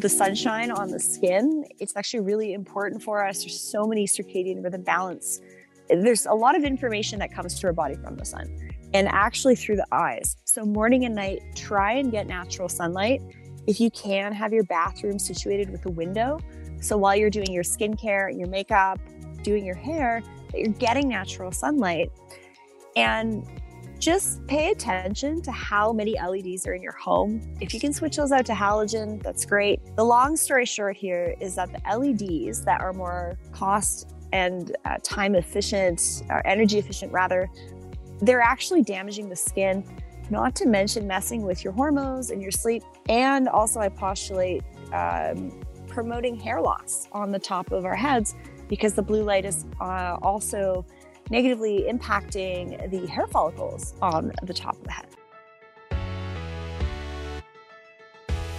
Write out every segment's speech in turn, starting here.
the sunshine on the skin, it's actually really important for us. There's so many circadian rhythm balance. There's a lot of information that comes to our body from the sun and actually through the eyes. So, morning and night, try and get natural sunlight. If you can, have your bathroom situated with a window. So, while you're doing your skincare, your makeup, doing your hair, that you're getting natural sunlight. And just pay attention to how many LEDs are in your home. If you can switch those out to halogen, that's great. The long story short here is that the LEDs that are more cost and uh, time efficient, or energy efficient rather, they're actually damaging the skin, not to mention messing with your hormones and your sleep. And also, I postulate um, promoting hair loss on the top of our heads because the blue light is uh, also negatively impacting the hair follicles on the top of the head.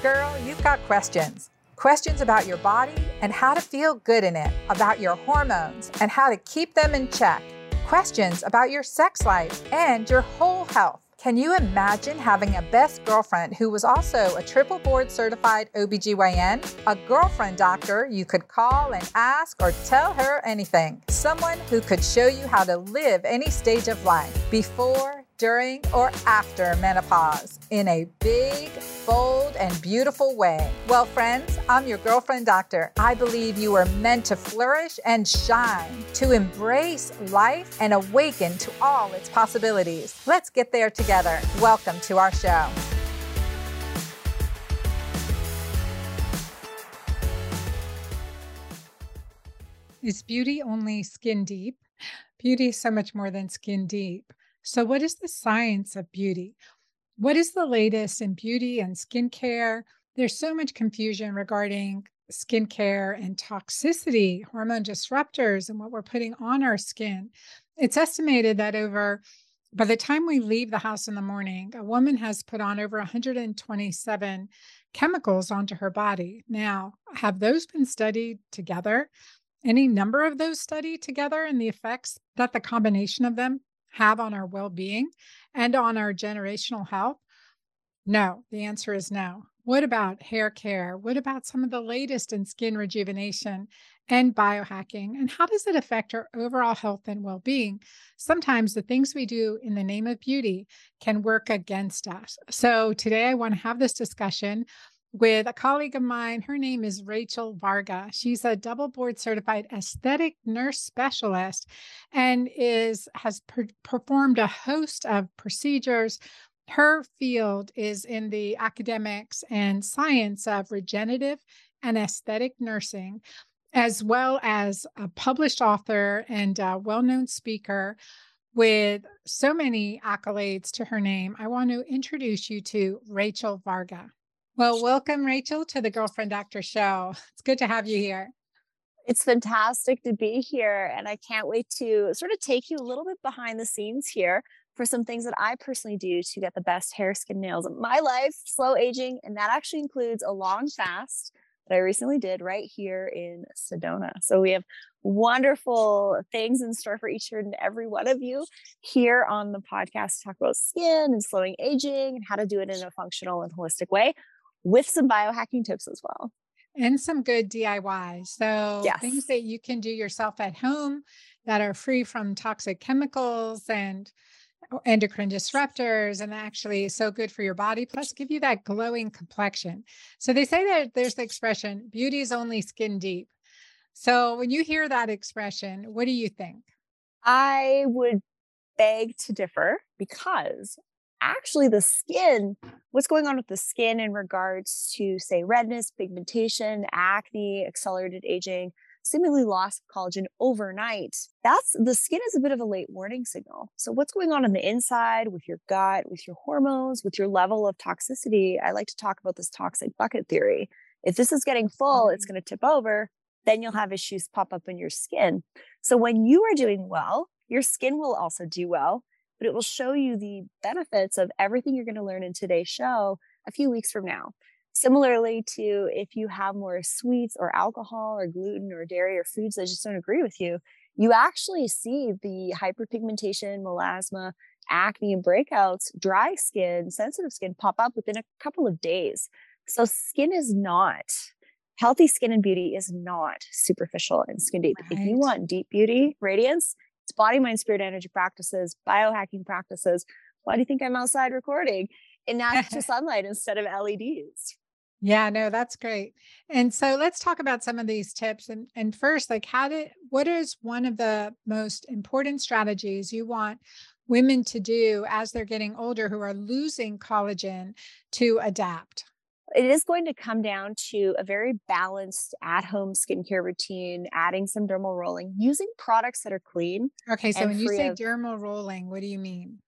Girl, you've got questions. Questions about your body and how to feel good in it, about your hormones and how to keep them in check. Questions about your sex life and your whole health. Can you imagine having a best girlfriend who was also a triple board certified OBGYN? A girlfriend doctor you could call and ask or tell her anything. Someone who could show you how to live any stage of life before, during, or after menopause in a big, bold, and beautiful way. Well, friends, I'm your girlfriend doctor. I believe you are meant to flourish and shine, to embrace life and awaken to all its possibilities. Let's get there together. Welcome to our show. Is beauty only skin deep? Beauty is so much more than skin deep. So, what is the science of beauty? What is the latest in beauty and skincare? There's so much confusion regarding skincare and toxicity, hormone disruptors, and what we're putting on our skin. It's estimated that over by the time we leave the house in the morning, a woman has put on over 127 chemicals onto her body. Now, have those been studied together? Any number of those studied together and the effects that the combination of them have on our well being and on our generational health? No, the answer is no. What about hair care? What about some of the latest in skin rejuvenation and biohacking? And how does it affect our overall health and well being? Sometimes the things we do in the name of beauty can work against us. So today I want to have this discussion with a colleague of mine. Her name is Rachel Varga. She's a double board certified aesthetic nurse specialist and is has per- performed a host of procedures. Her field is in the academics and science of regenerative and aesthetic nursing, as well as a published author and a well-known speaker with so many accolades to her name. I want to introduce you to Rachel Varga. Well, welcome, Rachel, to the Girlfriend Doctor Show. It's good to have you here. It's fantastic to be here. And I can't wait to sort of take you a little bit behind the scenes here for some things that I personally do to get the best hair, skin, nails of my life, slow aging. And that actually includes a long fast that I recently did right here in Sedona. So we have wonderful things in store for each and every one of you here on the podcast to talk about skin and slowing aging and how to do it in a functional and holistic way with some biohacking tips as well. And some good DIY. So, yes. things that you can do yourself at home that are free from toxic chemicals and oh, endocrine disruptors and actually so good for your body plus give you that glowing complexion so they say that there's the expression beauty is only skin deep so when you hear that expression what do you think i would beg to differ because actually the skin, what's going on with the skin in regards to, say, redness, pigmentation, acne, accelerated aging, seemingly loss of collagen overnight, that's the skin is a bit of a late warning signal. So, what's going on on the inside with your gut, with your hormones, with your level of toxicity? I like to talk about this toxic bucket theory. If this is getting full, it's mm. going to tip over, then you'll have issues pop up in your skin. So, when you are doing well, your skin will also do well but it will show you the benefits of everything you're going to learn in today's show a few weeks from now. Similarly, to if you have more sweets or alcohol or gluten or dairy or foods that just don't agree with you, you actually see the hyperpigmentation, melasma, acne, and breakouts, dry skin, sensitive skin pop up within a couple of days. So, skin is not healthy skin and beauty is not superficial and skin deep. Right. If you want deep beauty, radiance, it's body, mind, spirit, energy practices, biohacking practices. Why do you think I'm outside recording in natural sunlight instead of LEDs? Yeah, no, that's great. And so let's talk about some of these tips. And and first, like how did what is one of the most important strategies you want women to do as they're getting older who are losing collagen to adapt? It is going to come down to a very balanced at home skincare routine, adding some dermal rolling, using products that are clean. Okay, so when you say of, dermal rolling, what do you mean?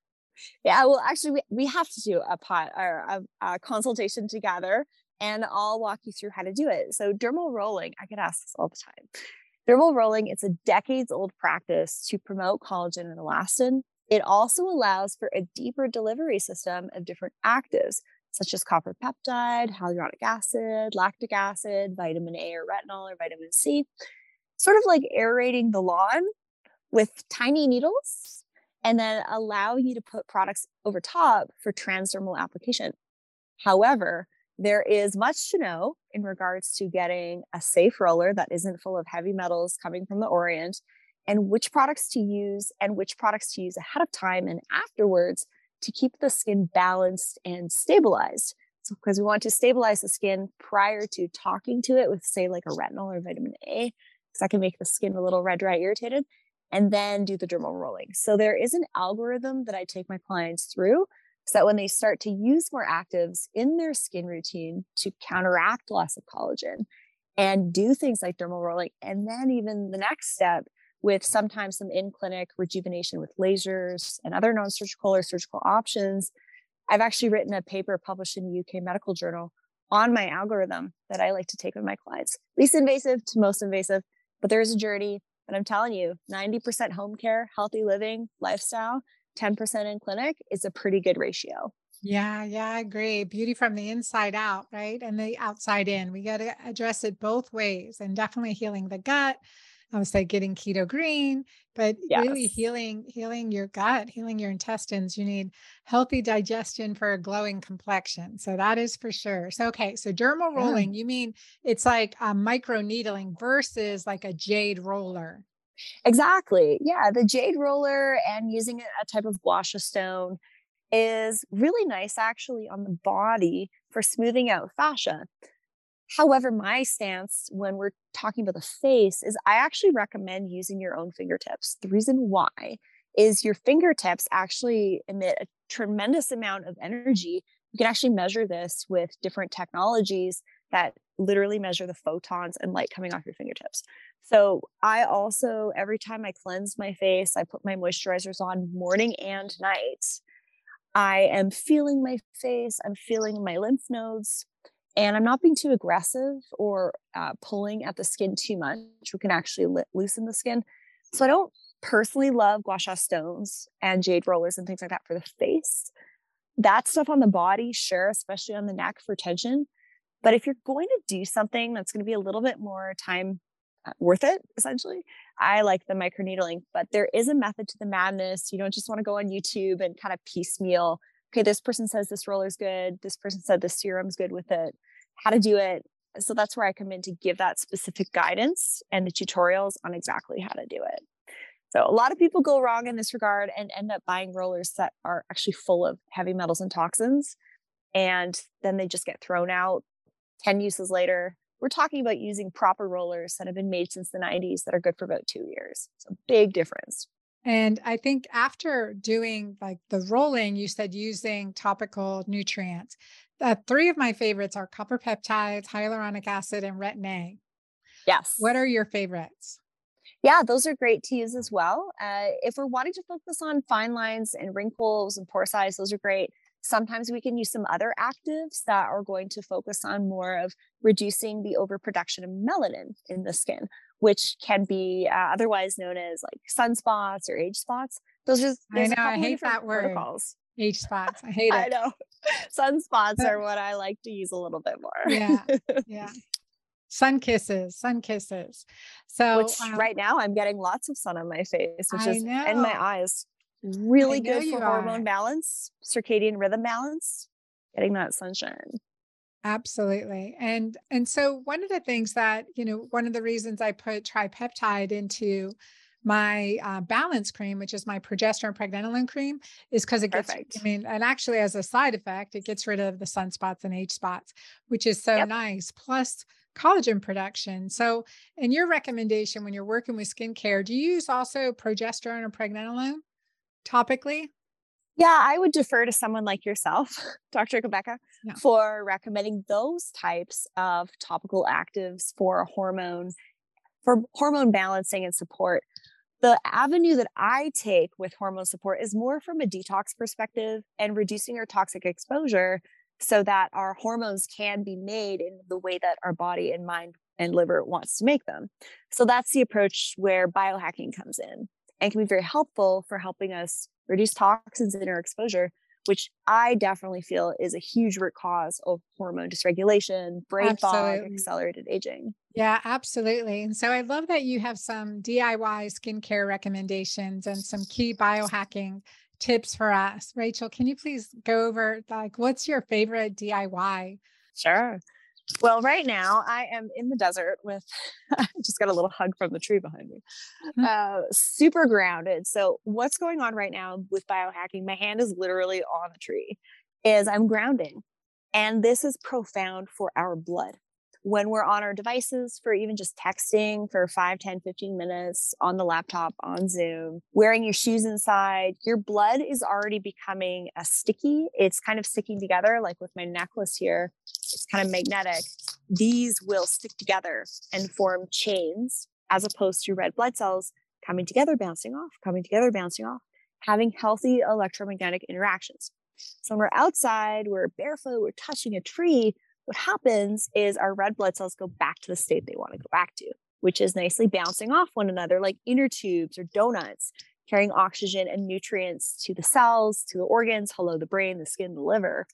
Yeah, well, actually, we, we have to do a pot or a, a consultation together and I'll walk you through how to do it. So, dermal rolling, I get asked this all the time. Dermal rolling, it's a decades old practice to promote collagen and elastin. It also allows for a deeper delivery system of different actives, such as copper peptide, hyaluronic acid, lactic acid, vitamin A or retinol or vitamin C, sort of like aerating the lawn with tiny needles and then allow you to put products over top for transdermal application. However, there is much to know in regards to getting a safe roller that isn't full of heavy metals coming from the Orient and which products to use and which products to use ahead of time and afterwards to keep the skin balanced and stabilized. So, because we want to stabilize the skin prior to talking to it with, say, like a retinol or vitamin A, because that can make the skin a little red, dry, irritated, and then do the dermal rolling. So, there is an algorithm that I take my clients through so that when they start to use more actives in their skin routine to counteract loss of collagen and do things like dermal rolling, and then even the next step with sometimes some in clinic rejuvenation with lasers and other non surgical or surgical options. I've actually written a paper published in the UK Medical Journal on my algorithm that I like to take with my clients, least invasive to most invasive. But there's a journey. But I'm telling you, 90% home care, healthy living, lifestyle 10% in clinic is a pretty good ratio. Yeah, yeah, I agree. Beauty from the inside out, right? And the outside in. We got to address it both ways and definitely healing the gut. I would say getting keto green, but yes. really healing, healing your gut, healing your intestines. You need healthy digestion for a glowing complexion. So that is for sure. So, okay. So dermal rolling, yeah. you mean it's like a micro needling versus like a jade roller. Exactly. Yeah. The jade roller and using a type of gua sha stone is really nice actually on the body for smoothing out fascia. However, my stance when we're talking about the face is I actually recommend using your own fingertips. The reason why is your fingertips actually emit a tremendous amount of energy. You can actually measure this with different technologies that literally measure the photons and light coming off your fingertips. So I also, every time I cleanse my face, I put my moisturizers on morning and night. I am feeling my face, I'm feeling my lymph nodes, and I'm not being too aggressive or uh, pulling at the skin too much, which can actually li- loosen the skin. So I don't personally love gua sha stones and jade rollers and things like that for the face. That stuff on the body, sure, especially on the neck for tension. But if you're going to do something that's going to be a little bit more time uh, worth it, essentially, I like the microneedling. But there is a method to the madness. You don't just want to go on YouTube and kind of piecemeal. Okay, this person says this roller's good. This person said this serum's good with it. How to do it. So that's where I come in to give that specific guidance and the tutorials on exactly how to do it. So a lot of people go wrong in this regard and end up buying rollers that are actually full of heavy metals and toxins. And then they just get thrown out 10 uses later, we're talking about using proper rollers that have been made since the 90s that are good for about two years. So big difference. And I think after doing like the rolling, you said using topical nutrients. Uh, three of my favorites are copper peptides, hyaluronic acid, and retin A. Yes. What are your favorites? Yeah, those are great to use as well. Uh, if we're wanting to focus on fine lines and wrinkles and pore size, those are great. Sometimes we can use some other actives that are going to focus on more of reducing the overproduction of melanin in the skin, which can be uh, otherwise known as like sunspots or age spots. Those are I know I hate that word. Protocols. Age spots. I hate it. I know. Sunspots are what I like to use a little bit more. yeah. Yeah. Sun kisses, sun kisses. So, which um, right now I'm getting lots of sun on my face, which I is know. and my eyes really good for hormone balance, circadian rhythm balance, getting that sunshine. Absolutely. And and so one of the things that, you know, one of the reasons I put tripeptide into my uh, balance cream, which is my progesterone pregnenolone cream, is because it gets, Perfect. I mean, and actually as a side effect, it gets rid of the sunspots and age spots, which is so Yep. nice. Plus collagen production. So, in your recommendation, when you're working with skincare, do you use also progesterone or pregnenolone topically? Yeah, I would defer to someone like yourself, Dr. Rebecca, Yeah. for recommending those types of topical actives for hormone for hormone balancing and support. The avenue that I take with hormone support is more from a detox perspective and reducing our toxic exposure so that our hormones can be made in the way that our body and mind and liver wants to make them. So that's the approach where biohacking comes in and can be very helpful for helping us reduce toxins in our exposure, which I definitely feel is a huge root cause of hormone dysregulation, brain fog, accelerated aging. Yeah, absolutely. And so I love that you have some DIY skincare recommendations and some key biohacking tips for us. Rachel, can you please go over like what's your favorite DIY? Sure. Well, right now I am in the desert with, I just got a little hug from the tree behind me, Mhm. uh, super grounded. So, what's going on right now with biohacking? My hand is literally on the tree, is I'm grounding. And this is profound for our blood. When we're on our devices for even just texting for 5, 10, 15 minutes on the laptop, on Zoom, wearing your shoes inside, your blood is already becoming a sticky. It's kind of sticking together, like with my necklace here it's kind of magnetic, these will stick together and form chains as opposed to red blood cells coming together, bouncing off, coming together, bouncing off, having healthy electromagnetic interactions. So when we're outside, we're barefoot, we're touching a tree, what happens is our red blood cells go back to the state they want to go back to, which is nicely bouncing off one another like inner tubes or donuts, carrying oxygen and nutrients to the cells, to the organs, hello, the brain, the skin, the liver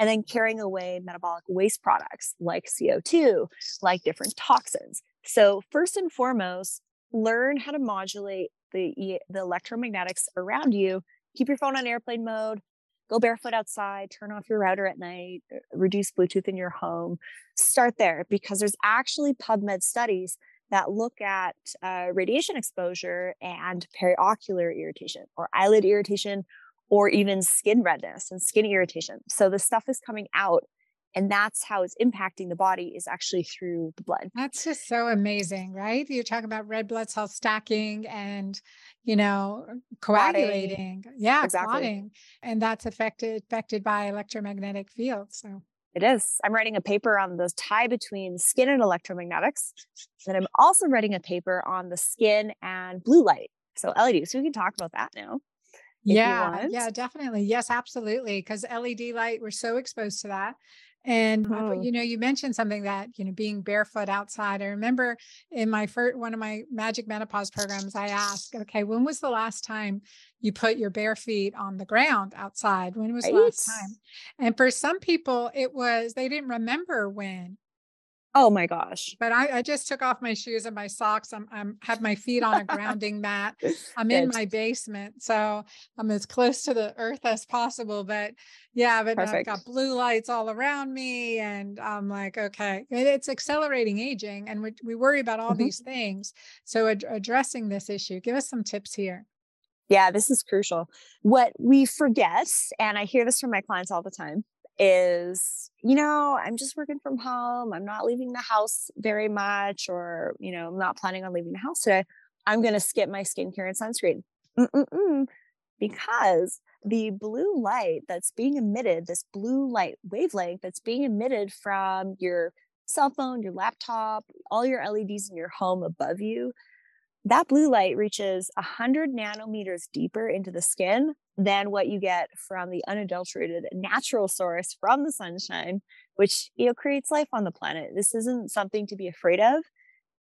and then carrying away metabolic waste products like CO2, like different toxins. So, first and foremost, learn how to modulate the, the electromagnetics around you. Keep your phone on airplane mode. Go barefoot outside, turn off your router at night, uh, reduce Bluetooth in your home. Start there because there's actually PubMed studies that look at uh, radiation exposure and periocular irritation or eyelid irritation or even skin redness and skin irritation. So the stuff is coming out and that's how it's impacting the body is actually through the blood. That's just so amazing, right? You're talking about red blood cell stacking and, you know, coagulating. Yeah, Exactly. clotting. And that's affected affected by electromagnetic fields. So It is. I'm writing a paper on the tie between skin and electromagnetics. Then I'm also writing a paper on the skin and blue light. So LED. So we can talk about that now. yeah, yeah, definitely. Yes, absolutely. Because LED light, we're so exposed to that. And Mhm. you know, you mentioned something that you know, being barefoot outside. I remember in my first one of my magic menopause programs, I asked, okay, when was the last time you put your bare feet on the ground outside? When was the last time? And for some people, it was they didn't remember when. Oh my gosh. But I, I just took off my shoes and my socks. I'm I'm have my feet on a grounding mat. I'm in my basement, so I'm as close to the earth as possible. But yeah, but I've got blue lights all around me, and I'm like, okay, and it's accelerating aging, and we, we worry about all Mhm. these things. So ad- addressing this issue, give us some tips here. Yeah, this is crucial. What we forget, and I hear this from my clients all the time, is, you know, I'm just working from home. I'm not leaving the house very much, or, you know, I'm not planning on leaving the house today. I'm going to skip my skincare and sunscreen. Mm-mm-mm. Because the blue light that's being emitted, this blue light wavelength that's being emitted from your cell phone, your laptop, all your LEDs in your home above you, that blue light reaches 100 nanometers deeper into the skin than what you get from the unadulterated natural source from the sunshine which you know creates life on the planet. This isn't something to be afraid of.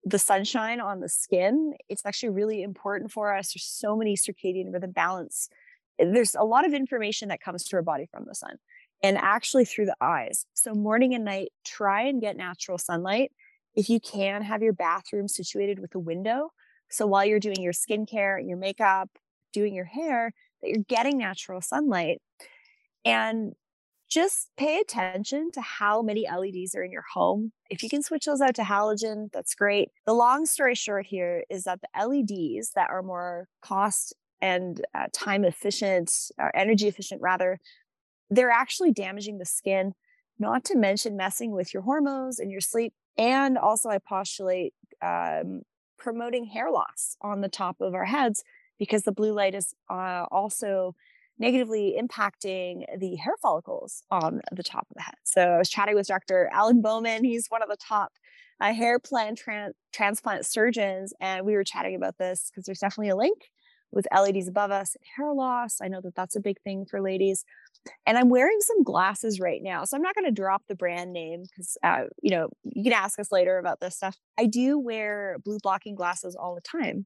The sunshine on the skin it's actually really important for us. There's so many circadian rhythm balance. There's a lot of information that comes to our body from the sun and actually through the eyes. So morning and night try and get natural sunlight. If you can have your bathroom situated with a window so while you're doing your skincare, your makeup, doing your hair, that you're getting natural sunlight. And just pay attention to how many LEDs are in your home. If you can switch those out to halogen, that's great. The long story short here is that the LEDs that are more cost and uh, time efficient, or energy efficient rather, they're actually damaging the skin, not to mention messing with your hormones and your sleep. And also, I postulate um, promoting hair loss on the top of our heads because the blue light is uh, also negatively impacting the hair follicles on the top of the head. So I was chatting with Dr. Alan Bauman. He's one of the top uh, hair plant tran- transplant surgeons, and we were chatting about this because there's definitely a link with LEDs above us hair loss. I know that that's a big thing for ladies. And I'm wearing some glasses right now. So I'm not going to drop the brand name because, uh, you know, you can ask us later about this stuff. I do wear blue blocking glasses all the time.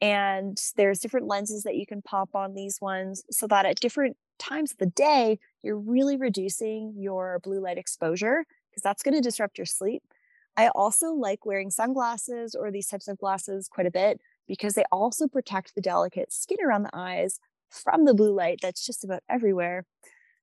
And there's different lenses that you can pop on these ones so that at different times of the day, you're really reducing your blue light exposure because that's going to disrupt your sleep. I also like wearing sunglasses or these types of glasses quite a bit because they also protect the delicate skin around the eyes from the blue light that's just about everywhere.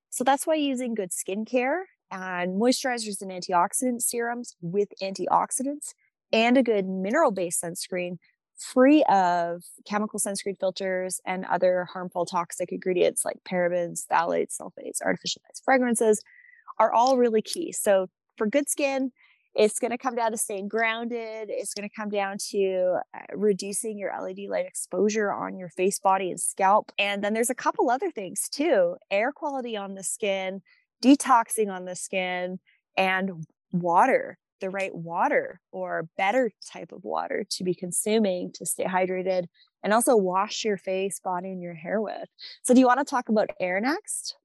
So that's why using good skincare and moisturizers and antioxidant serums with antioxidants and a good mineral based sunscreen free of chemical sunscreen filters and other harmful toxic ingredients like parabens, phthalates, sulfates, artificial fragrances are all really key. So for good skin, it's going to come down to staying grounded. It's going to come down to uh, reducing your LED light exposure on your face, body, and scalp. And then there's a couple other things too air quality on the skin, detoxing on the skin, and water the right water or better type of water to be consuming to stay hydrated and also wash your face, body, and your hair with. So, do you want to talk about air next?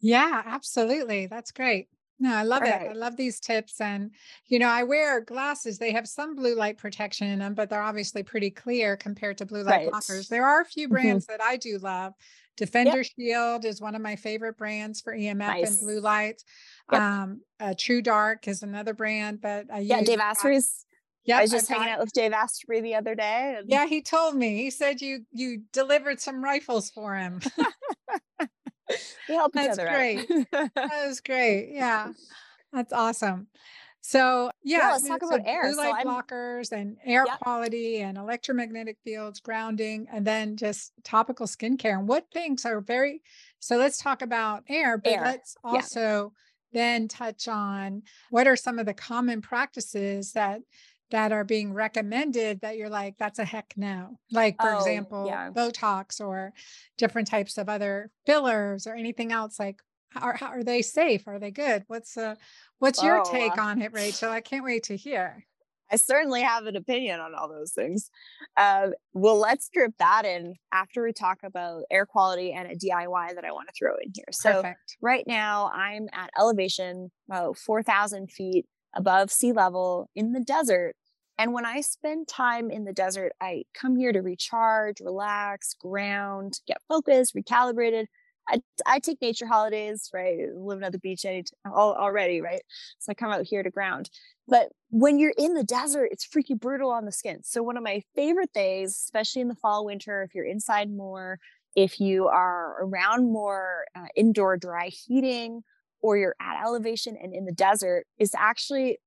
Yeah, absolutely. That's great. No, I love it. I love these tips. And, you know, I wear glasses. They have some blue light protection in them, but they're obviously pretty clear compared to blue light right. blockers. There are a few mm-hmm. brands mm-hmm. that I do love. Defender yep. Shield is one of my favorite brands for EMF nice. and blue lights. Yep. Um, uh, True Dark is another brand, but I yeah, Dave Asprey's. Yeah, I was just hanging out with Dave Asprey the other day. And... Yeah, he told me. He said you you delivered some rifles for him. we help each That's other great. that was great. Yeah, that's awesome. So yeah, yeah let's talk so about air. Blue light so blockers and air yep. quality and electromagnetic fields, grounding, and then just topical skincare. And what things are very so let's talk about air, but air. let's also yeah. then touch on what are some of the common practices that that are being recommended that you're like, that's a heck no. Like, for oh, example, yeah. Botox or different types of other fillers or anything else. Like, are, how, are they safe? Are they good? What's uh, what's your oh, take on it, Rachel? I can't wait to hear. I certainly have an opinion on all those things. Uh, well, let's strip that in after we talk about air quality and a DIY that I want to throw in here. So, Perfect. right now I'm at elevation about 4,000 feet above sea level in the desert. And when I spend time in the desert, I come here to recharge, relax, ground, get focused, recalibrated. I, I take nature holidays, right? Living at the beach already, right? So I come out here to ground. But when you're in the desert, it's freaky brutal on the skin. So one of my favorite things, especially in the fall, winter, if you're inside more, if you are around more uh, indoor dry heating, or you're at elevation and in the desert, is to actually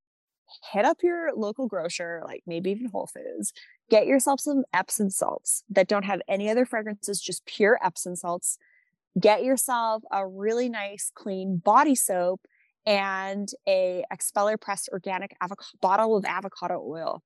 hit up your local grocer, like maybe even Whole Foods, get yourself some Epsom salts that don't have any other fragrances, just pure Epsom salts. Get yourself a really nice, clean body soap and a expeller pressed organic bottle of avocado oil.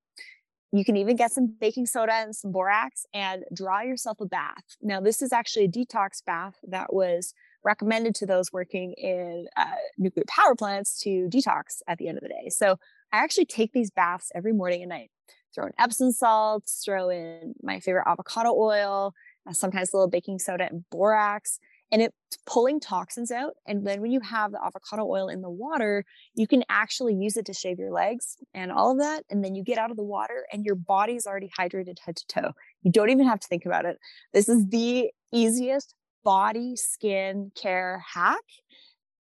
You can even get some baking soda and some borax and draw yourself a bath. Now, this is actually a detox bath that was recommended to those working in uh, nuclear power plants to detox at the end of the day. So I actually take these baths every morning and night. Throw in Epsom salts, throw in my favorite avocado oil, uh, sometimes a little baking soda and borax and it's pulling toxins out. And then when you have the avocado oil in the water, you can actually use it to shave your legs and all of that. And then you get out of the water and your body's already hydrated head to toe. You don't even have to think about it. This is the easiest body skin care hack.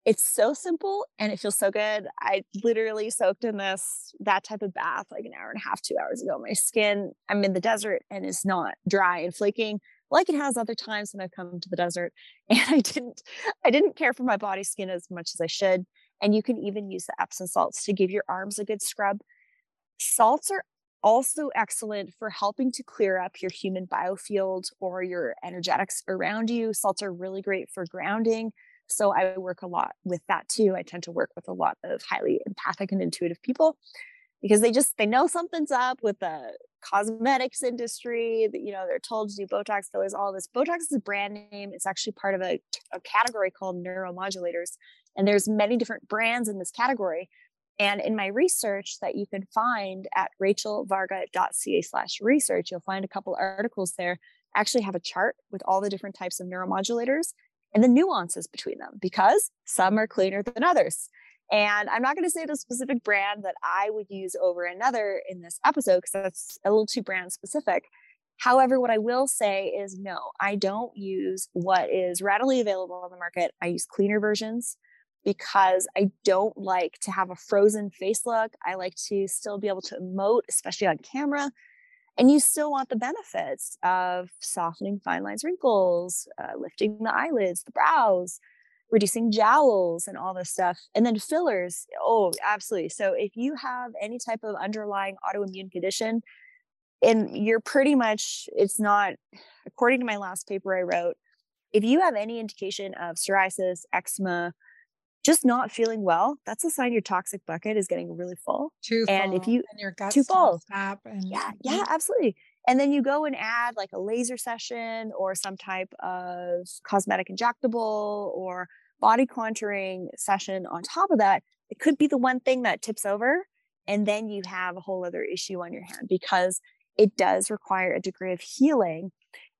It's so simple and it feels so good. I literally soaked in this, that type of bath like an hour and a half, two hours ago. My skin, I'm in the desert and it's not dry and flaking like it has other times when I've come to the desert and I didn't I didn't care for my body skin as much as I should. And you can even use the Epsom salts to give your arms a good scrub. Salts are also excellent for helping to clear up your human biofield or your energetics around you. Salts are really great for grounding. So I work a lot with that too. I tend to work with a lot of highly empathic and intuitive people because they just they know something's up with the cosmetics industry you know they're told to do botox fillers all this botox is a brand name it's actually part of a, a category called neuromodulators and there's many different brands in this category and in my research that you can find at rachelvarga.ca slash research you'll find a couple articles there I actually have a chart with all the different types of neuromodulators and the nuances between them because some are cleaner than others and I'm not going to say the specific brand that I would use over another in this episode because that's a little too brand specific. However, what I will say is no, I don't use what is readily available on the market. I use cleaner versions because I don't like to have a frozen face look. I like to still be able to emote, especially on camera. And you still want the benefits of softening fine lines, wrinkles, uh, lifting the eyelids, the brows, reducing jowls and all this stuff. And then fillers. Oh, absolutely. So if you have any type of underlying autoimmune condition, and you're pretty much, it's not, according to my last paper I wrote, if you have any indication of psoriasis, eczema, just not feeling well, that's a sign your toxic bucket is getting really full. Too and full. if you and your gut too full, stop and yeah, yeah, absolutely. And then you go and add like a laser session or some type of cosmetic injectable or body contouring session on top of that, it could be the one thing that tips over. And then you have a whole other issue on your hand because it does require a degree of healing.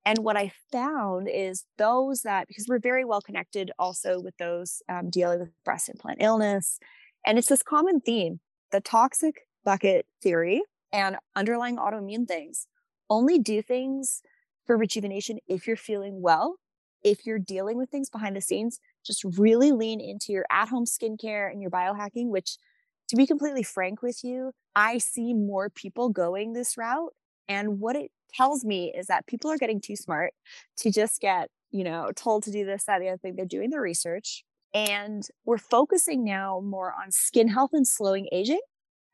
And what I found is those that, because we're very well connected also with those um, dealing with breast implant illness. And it's this common theme the toxic bucket theory and underlying autoimmune things only do things for rejuvenation if you're feeling well. If you're dealing with things behind the scenes, just really lean into your at home skincare and your biohacking, which, to be completely frank with you, I see more people going this route. And what it tells me is that people are getting too smart to just get, you know, told to do this, that, the other thing. They're doing the research. And we're focusing now more on skin health and slowing aging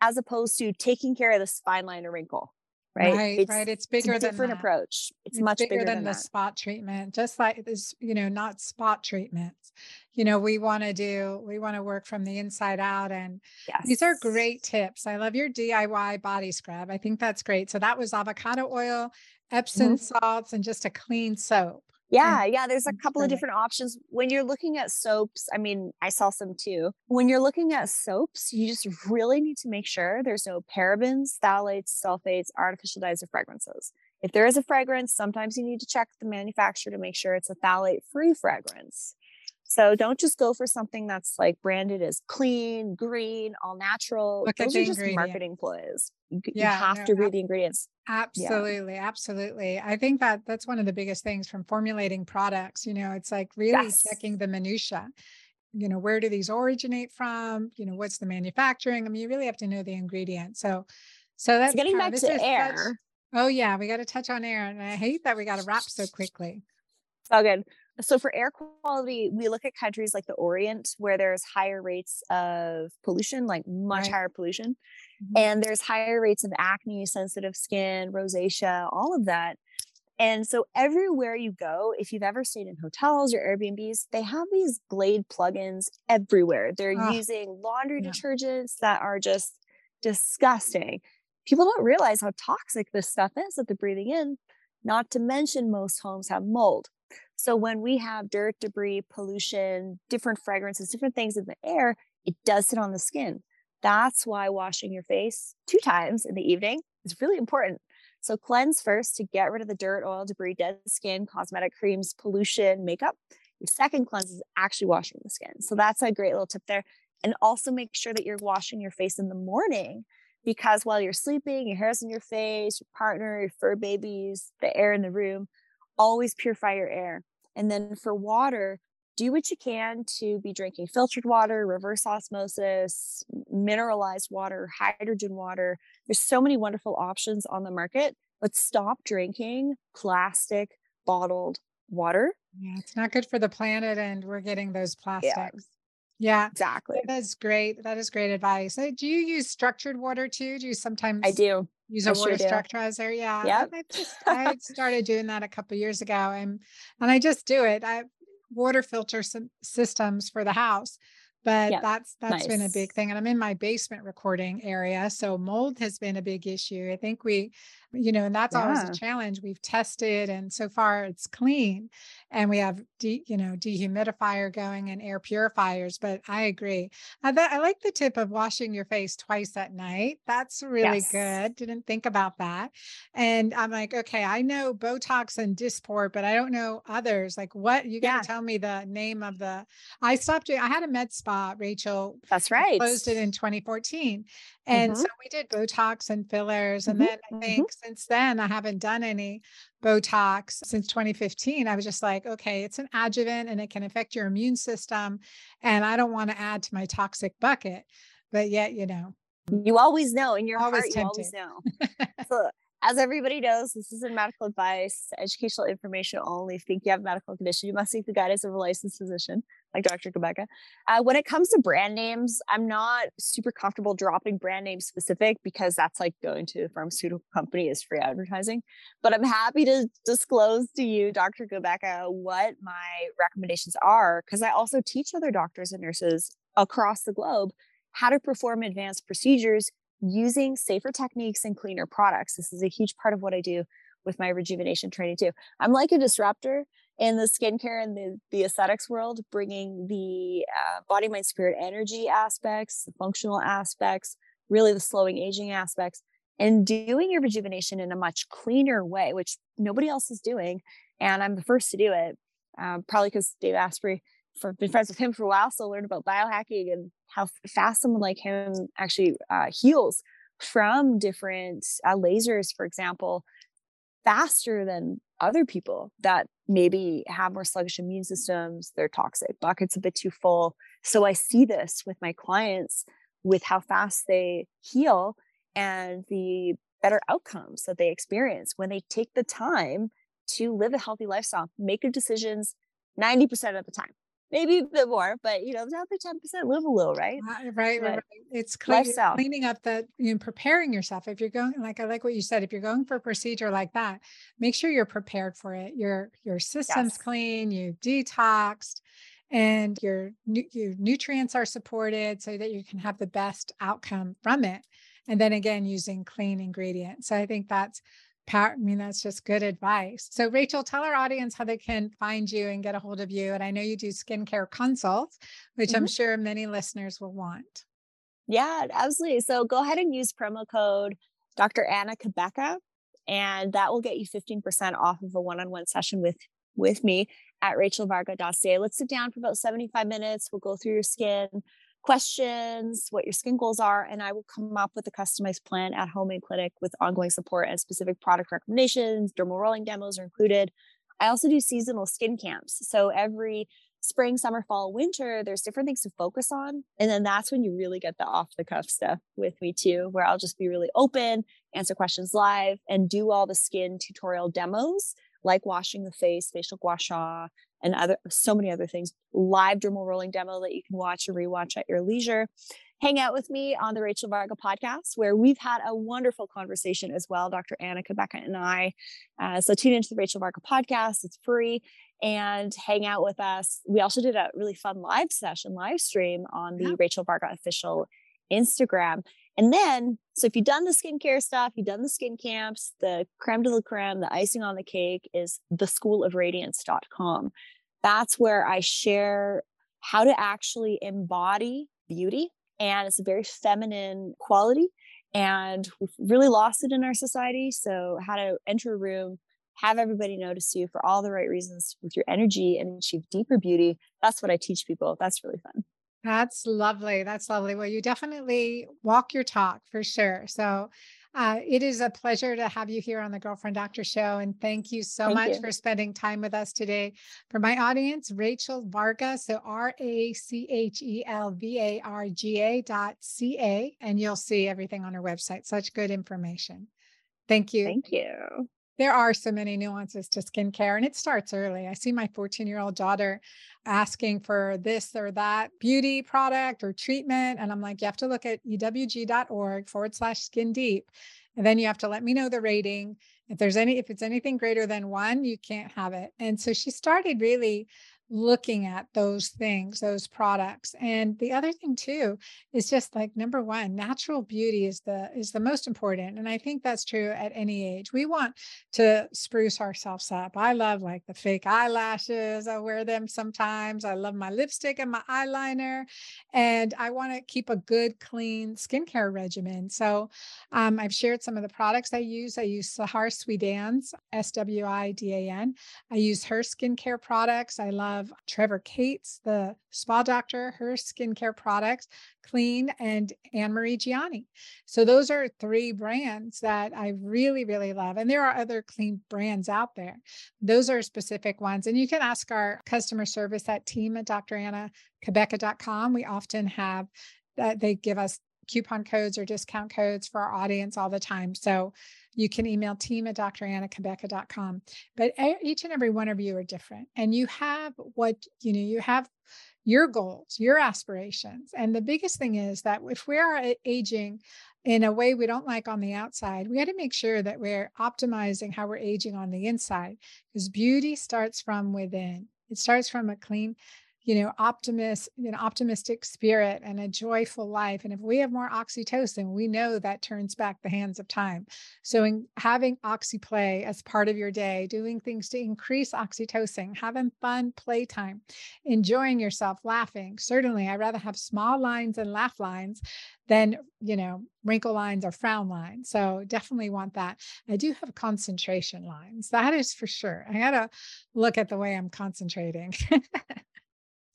as opposed to taking care of this fine line or wrinkle right? Right, it's, right. It's bigger it's a different that. approach. It's, It's much bigger, bigger, than, than, the spot treatment, just like this, you know, not spot treatments. You know, we want to do, we want to work from the inside out. And Yes. these are great tips. I love your DIY body scrub. I think that's great. So that was avocado oil, Epsom Mm-hmm. salts, and just a clean soap. Yeah, yeah, there's a couple of different options. When you're looking at soaps, I mean, I saw some too. When you're looking at soaps, you just really need to make sure there's no parabens, phthalates, sulfates, artificial dyes, or fragrances. If there is a fragrance, sometimes you need to check the manufacturer to make sure it's a phthalate free fragrance. So don't just go for something that's like branded as clean, green, all natural. Look Those are just marketing ploys. You, you have no, to read ab- the ingredients. Absolutely, absolutely. I think that that's one of the biggest things from formulating products. You know, it's like really Yes. checking the minutia. You know, where do these originate from? You know, what's the manufacturing? I mean, you really have to know the ingredients. So, so that's So getting back to is such- air. oh yeah, we got to touch on air, and I hate that we got to wrap so quickly. So good. So for air quality, we look at countries like the Orient where there's higher rates of pollution, like much Right. higher pollution, Mhm. and there's higher rates of acne, sensitive skin, rosacea, all of that. And so everywhere you go, if you've ever stayed in hotels or Airbnbs, they have these Glade plugins everywhere. They're using laundry yeah. detergents that are just disgusting. People don't realize how toxic this stuff is that they're breathing in. Not to mention, most homes have mold. So when we have dirt, debris, pollution, different fragrances, different things in the air, it does sit on the skin. That's why washing your face two times in the evening is really important. So cleanse first to get rid of the dirt, oil, debris, dead skin, cosmetic creams, pollution, makeup. Your second cleanse is actually washing the skin. So that's a great little tip there. And also make sure that you're washing your face in the morning because while you're sleeping, your hair's in your face, your partner, your fur babies, the air in the room, always purify your air. And then for water, do what you can to be drinking filtered water, reverse osmosis, mineralized water, hydrogen water. There's so many wonderful options on the market, but stop drinking plastic bottled water. Yeah, it's not good for the planet, and we're getting those plastics. Yeah, Yeah, exactly. that's great. That is great advice. Uh, Do you use structured water too? Do you sometimes I do. Use a sure do. structurizer? Yeah, I- Yep. I just I started doing that a couple years ago, and and I just do it. I water filter systems for the house, but Yeah, that's that's been a big thing. And I'm in my basement recording area, so mold has been a big issue. I think we, you know, and that's always a challenge. We've tested, and so far it's clean, and we have de, you know dehumidifier going and air purifiers. But I agree. I, that, I like the tip of washing your face twice at night. That's really Yes. good. Didn't think about that. And I'm like, okay, I know Botox and Dysport, but I don't know others. Like, what you got Yeah. to tell me the name of the? I stopped doing. I had a med spa, Rachel. That's right. Closed it in 2014, and Mhm. so we did Botox and fillers. And Mhm, then I mhm. think since then I haven't done any Botox since 2015. I was just like, okay, it's an adjuvant and it can affect your immune system, and I don't want to add to my toxic bucket. But yet, you know, You always know in your Always heart, you always know. so, as everybody knows, this isn't medical advice, educational information only. If you think you have a medical condition, you must seek the guidance of a licensed physician like Dr. Cabeca. Uh, when it comes to brand names, I'm not super comfortable dropping brand name specific because that's like going to a pharmaceutical company as free advertising. But I'm happy to disclose to you, Dr. Cabeca, what my recommendations are because I also teach other doctors and nurses across the globe how to perform advanced procedures using safer techniques and cleaner products. This is a huge part of what I do with my rejuvenation training too. I'm like a disruptor in the skincare and the, the aesthetics world, bringing the uh, body, mind, spirit, energy aspects, the functional aspects, really the slowing aging aspects, and doing your rejuvenation in a much cleaner way, which nobody else is doing. And I'm the first to do it, um, probably because Dave Asprey, for, been friends with him for a while, so learned about biohacking and how fast someone like him actually uh, heals from different uh, lasers, for example, faster than other people that maybe have more sluggish immune systems, their toxic bucket's a bit too full. So I see this with my clients with how fast they heal and the better outcomes that they experience when they take the time to live a healthy lifestyle, make good decisions 90% of the time. Maybe a bit more, but you know, the other 10% live a little, right? Right, right, right. It's clean, cleaning up that, you know, preparing yourself. If you're going, like I like what you said, if you're going for a procedure like that, make sure you're prepared for it. Your your system's Yes. clean, you detoxed, and your your nutrients are supported so that you can have the best outcome from it. And then again, using clean ingredients. So I think that's power. I mean, that's just good advice. So Rachel, tell our audience how they can find you and get a hold of you. And I know you do skincare consults, which I'm mm-hmm. sure many listeners will want. Yeah, absolutely. So go ahead and use promo code Dr. Anna Cabeca, and that will get you 15% off of a one-on-one session with with me at rachelvarga.ca. Let's sit down for about 75 minutes. We'll go through your skin questions, what your skin goals are, and I will come up with a customized plan at home and clinic with ongoing support and specific product recommendations. Dermal rolling demos are included. I also do seasonal skin camps. So every spring, summer, fall, winter, there's different things to focus on. And then that's when you really get the off the cuff stuff with me too, where I'll just be really open, answer questions live, and do all the skin tutorial demos like washing the face, facial gua sha, and other so many other things. Live dermal rolling demo that you can watch and rewatch at your leisure. Hang out with me on the Rachel Varga podcast, where we've had a wonderful conversation as well, Dr. Anna Cabeca and I. Uh, so tune into the Rachel Varga podcast; it's free and hang out with us. We also did a really fun live session, live stream on the Yeah. Rachel Varga official Instagram. And then, so if you've done the skincare stuff, you've done the skin camps, the creme de la creme, the icing on the cake is the school of radiance.com. That's where I share how to actually embody beauty. And it's a very feminine quality. And we've really lost it in our society. So, how to enter a room, have everybody notice you for all the right reasons with your energy and achieve deeper beauty. That's what I teach people. That's really fun. That's lovely. That's lovely. Well, you definitely walk your talk for sure. So uh, it is a pleasure to have you here on the Girlfriend Doctor Show. And thank you so Thank much you. for spending time with us today. For my audience, Rachel Varga, so R A C H E L V A R G A dot C A, and you'll see everything on her website. Such good information. Thank you. Thank you. There are so many nuances to skincare and it starts early. I see my 14 year old daughter asking for this or that beauty product or treatment. And I'm like, you have to look at ewg.org forward slash skin deep. And then you have to let me know the rating. If there's any, if it's anything greater than one, you can't have it. And so she started really looking at those things, those products. And the other thing too is just like number one, natural beauty is the is the most important. And I think that's true at any age. We want to spruce ourselves up. I love like the fake eyelashes. I wear them sometimes. I love my lipstick and my eyeliner. And I want to keep a good, clean skincare regimen. So um, I've shared some of the products I use. I use Sahar Swidan's S-W-I-D-A-N. I use her skincare products. I love of Trevor Cates, the spa doctor, her skincare products, Clean, and Anne Marie Gianni. So those are three brands that I really, really love. And there are other clean brands out there. Those are specific ones. And you can ask our customer service at team at drannacabeca.com. We often have that they give us coupon codes or discount codes for our audience all the time. So you can email team at drannacabeca.com. But each and every one of you are different. And you have what, you know, you have your goals, your aspirations. And the biggest thing is that if we are aging in a way we don't like on the outside, we got to make sure that we're optimizing how we're aging on the inside because beauty starts from within. It starts from a clean you know, optimist, an optimistic spirit and a joyful life. And if we have more oxytocin, we know that turns back the hands of time. So in having oxyplay as part of your day, doing things to increase oxytocin, having fun playtime, enjoying yourself, laughing. Certainly, I'd rather have small lines and laugh lines than, you know, wrinkle lines or frown lines. So definitely want that. I do have concentration lines. That is for sure. I got to look at the way I'm concentrating.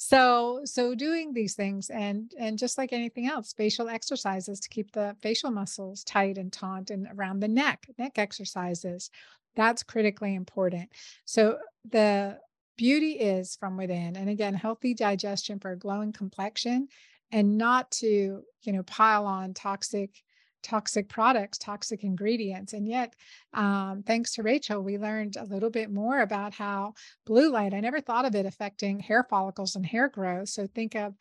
so so doing these things and and just like anything else facial exercises to keep the facial muscles tight and taut and around the neck neck exercises that's critically important. So the beauty is from within and again healthy digestion for a glowing complexion and not to you know pile on toxic toxic products, toxic ingredients. And yet, um, thanks to Rachel, we learned a little bit more about how blue light, I never thought of it affecting hair follicles and hair growth. So think of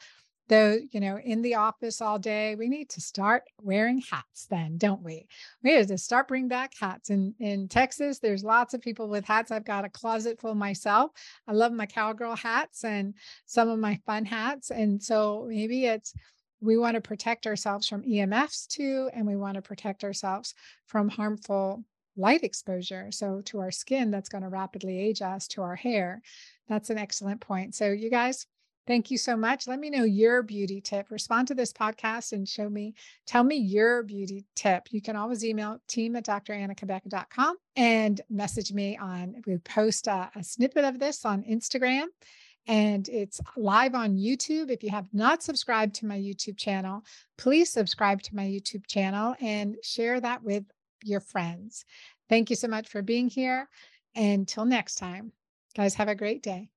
though you know in the office all day we need to start wearing hats then don't we? We need to start bring back hats. In in texas there's lots of people with hats. I've got a closet full myself. I love my cowgirl hats and some of my fun hats. And so maybe it's we want to protect ourselves from EMFs too, and we want to protect ourselves from harmful light exposure. So, to our skin, that's going to rapidly age us, to our hair. That's an excellent point. So, you guys, thank you so much. Let me know your beauty tip. Respond to this podcast and show me, tell me your beauty tip. You can always email team at drannacabeca.com and message me on, we post a, a snippet of this on Instagram and it's live on YouTube. If you have not subscribed to my YouTube channel, please subscribe to my YouTube channel and share that with your friends. Thank you so much for being here. Until next time, guys, have a great day.